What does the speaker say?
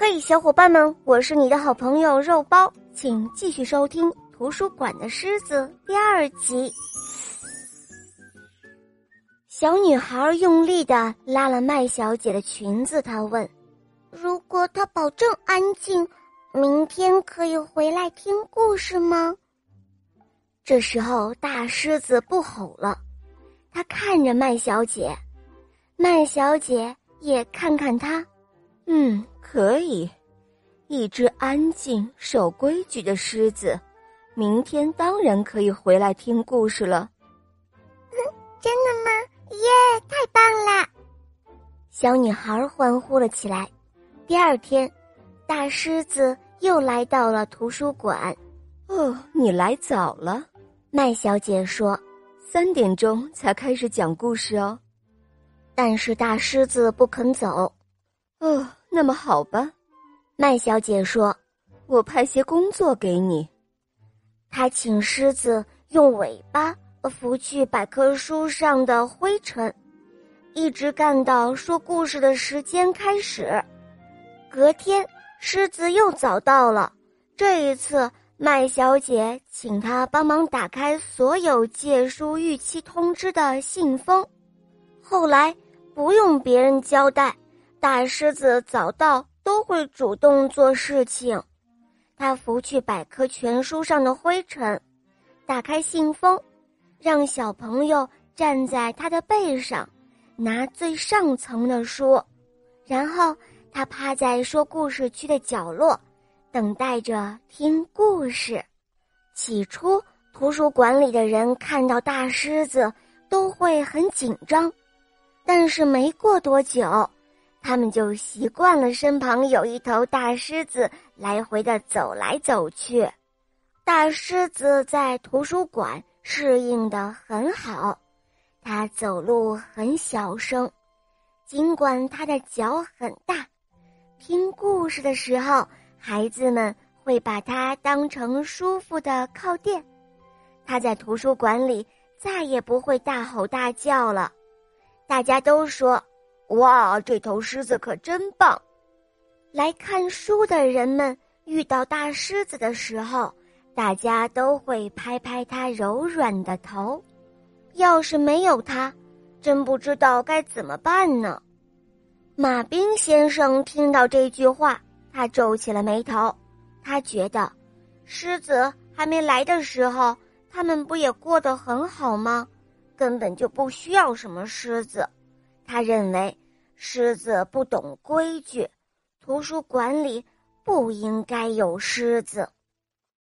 嘿，小伙伴们，我是你的好朋友肉包，请继续收听《图书馆的狮子》第二集。小女孩用力的拉了麦小姐的裙子，她问：“如果她保证安静，明天可以回来听故事吗？”这时候，大狮子不吼了，他看着麦小姐，麦小姐也看看他，嗯。可以，一只安静、守规矩的狮子，明天当然可以回来听故事了。真的吗？耶，太棒了！小女孩欢呼了起来。第二天，大狮子又来到了图书馆。哦，你来早了，麦小姐说：“三点钟才开始讲故事哦。”但是大狮子不肯走。哦。那么好吧，麦小姐说：“我派些工作给你。”她请狮子用尾巴拂去百科书上的灰尘，一直干到说故事的时间开始。隔天，狮子又早到了。这一次，麦小姐请他帮忙打开所有借书逾期通知的信封。后来，不用别人交代。大狮子早到都会主动做事情，他拂去百科全书上的灰尘，打开信封，让小朋友站在他的背上，拿最上层的书，然后他趴在说故事区的角落，等待着听故事。起初，图书馆里的人看到大狮子都会很紧张，但是没过多久。他们就习惯了身旁有一头大狮子来回的走来走去，大狮子在图书馆适应的很好，它走路很小声，尽管它的脚很大。听故事的时候，孩子们会把它当成舒服的靠垫。它在图书馆里再也不会大吼大叫了，大家都说。哇，这头狮子可真棒！来看书的人们遇到大狮子的时候，大家都会拍拍它柔软的头。要是没有它，真不知道该怎么办呢。马兵先生听到这句话，他皱起了眉头。他觉得，狮子还没来的时候，他们不也过得很好吗？根本就不需要什么狮子。他认为狮子不懂规矩，图书馆里不应该有狮子。